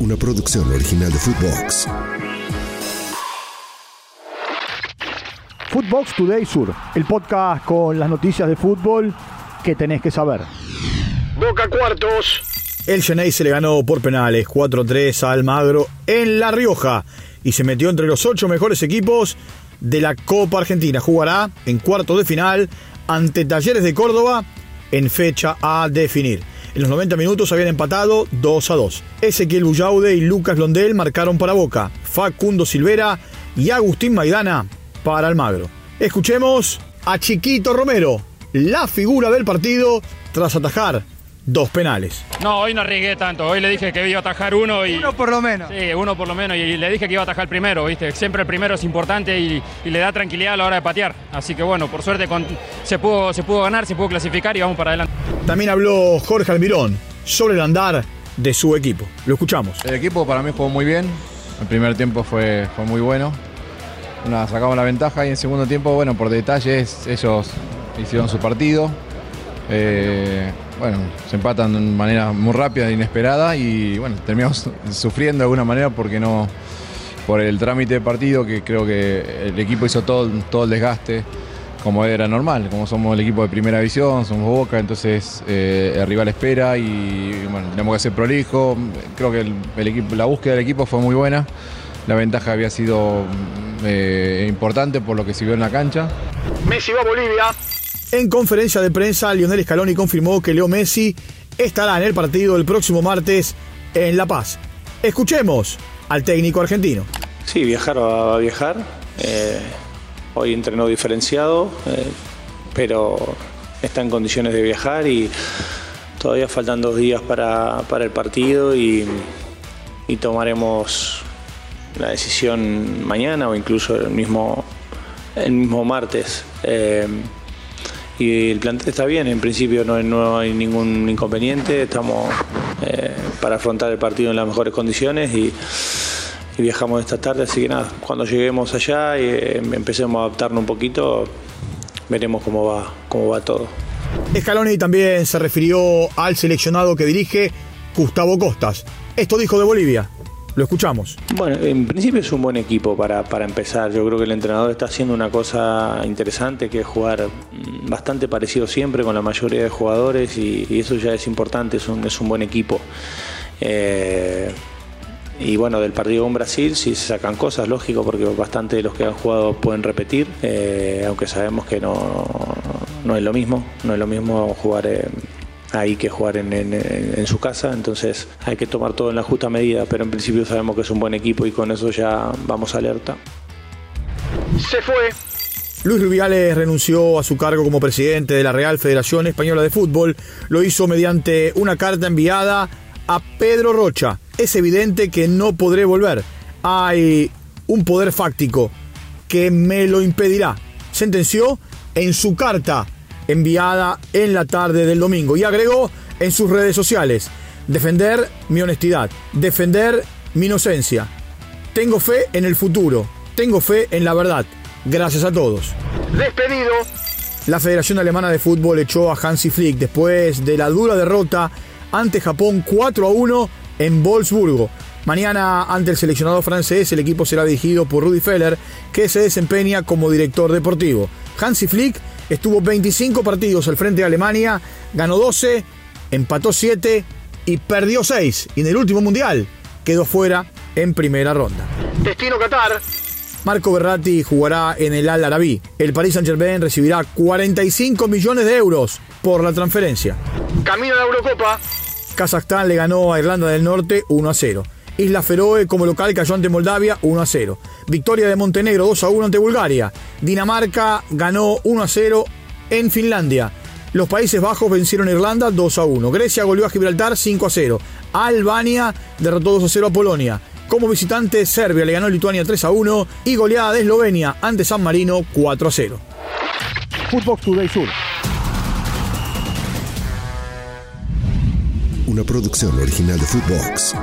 una producción original de Footbox. Footbox Today Sur, el podcast con las noticias de fútbol que tenés que saber. Boca Cuartos. El Genei se le ganó por penales 4-3 a Almagro en La Rioja y se metió entre los ocho mejores equipos de la Copa Argentina. Jugará en cuartos de final ante Talleres de Córdoba en fecha a definir. En los 90 minutos habían empatado 2 a 2. Ezequiel Bullaude y Lucas Londel marcaron para Boca. Facundo Silvera y Agustín Maidana para Almagro. Escuchemos a Chiquito Romero, la figura del partido tras atajar dos penales. No, hoy no arriesgué tanto. Hoy le dije que iba a atajar uno y. Uno por lo menos. Sí, uno por lo menos. Y le dije que iba a atajar el primero, ¿viste? Siempre el primero es importante y, y le da tranquilidad a la hora de patear. Así que bueno, por suerte con- se, pudo, se pudo ganar, se pudo clasificar y vamos para adelante. También habló Jorge Almirón sobre el andar de su equipo. Lo escuchamos. El equipo para mí jugó muy bien. El primer tiempo fue, fue muy bueno. Una, sacamos la ventaja y en segundo tiempo, bueno, por detalles, ellos hicieron su partido. Eh, bueno, se empatan de manera muy rápida e inesperada y bueno, terminamos sufriendo de alguna manera porque no, por el trámite de partido que creo que el equipo hizo todo, todo el desgaste como era normal, como somos el equipo de primera división, somos Boca, entonces eh, el rival espera y bueno, tenemos que ser prolijo. Creo que la búsqueda del equipo fue muy buena, la ventaja había sido eh, importante por lo que se vio en la cancha. Messi va a Bolivia. En conferencia de prensa, Lionel Scaloni confirmó que Leo Messi estará en el partido el próximo martes en La Paz. Escuchemos al técnico argentino. Sí, viajar va a viajar. Eh, hoy entrenó diferenciado, eh, pero está en condiciones de viajar y todavía faltan dos días para, para el partido y, tomaremos la decisión mañana o incluso el mismo, el mismo martes. Eh, y el plantel está bien, en principio no, hay ningún inconveniente, estamos eh, para afrontar el partido en las mejores condiciones y, y viajamos esta tarde, así que nada, cuando lleguemos allá y eh, empecemos a adaptarnos un poquito, veremos cómo va, cómo va todo. Scaloni también se refirió al seleccionado que dirige Gustavo Costas. Esto dijo de Bolivia. Lo escuchamos. Bueno, en principio es un buen equipo para, para empezar. Yo creo que el entrenador está haciendo una cosa interesante, que es jugar bastante parecido siempre con la mayoría de jugadores y, y eso ya es importante, es un, es un buen equipo. Eh, y bueno, del partido con Brasil sí se sacan cosas, lógico, porque bastante de los que han jugado pueden repetir, eh, aunque sabemos que no, no es lo mismo, no es lo mismo jugar eh, ahí que jugar en, en- en su casa, entonces hay que tomar todo en la justa medida, pero en principio sabemos que es un buen equipo y con eso ya vamos alerta. Se fue. Luis Rubiales renunció a su cargo como presidente de la Real Federación Española de Fútbol. Lo hizo mediante una carta enviada a Pedro Rocha. Es evidente que no podré volver. Hay un poder fáctico que me lo impedirá. Sentenció en su carta enviada en la tarde del domingo y agregó en sus redes sociales, defender mi honestidad, defender mi inocencia. Tengo fe en el futuro, tengo fe en la verdad. Gracias a todos. Despedido. La Federación Alemana de Fútbol echó a Hansi Flick después de la dura derrota ante Japón 4 a 1 en Wolfsburgo. Mañana, ante el seleccionado francés, el equipo será dirigido por Rudi Feller, que se desempeña como director deportivo. Hansi Flick estuvo 25 partidos al frente de Alemania, ganó 12, empató 7 y perdió 6. Y en el último mundial quedó fuera en primera ronda. Destino Qatar. Marco Berratti jugará en el Al Arabi. El Paris Saint-Germain recibirá 45 millones de euros por la transferencia. Camino a la Eurocopa. Kazajstán le ganó a Irlanda del Norte 1 a 0. Isla Feroe como local cayó ante Moldavia 1 a 0. Victoria de Montenegro 2 a 1 ante Bulgaria. Dinamarca ganó 1 a 0 en Finlandia. Los Países Bajos vencieron a Irlanda 2 a 1. Grecia goleó a Gibraltar 5 a 0. Albania derrotó 2 a 0 a Polonia. Como visitante, Serbia le ganó a Lituania 3 a 1 y goleada de Eslovenia ante San Marino 4 a 0. Footbox Today Sur. Una producción original de Footbox.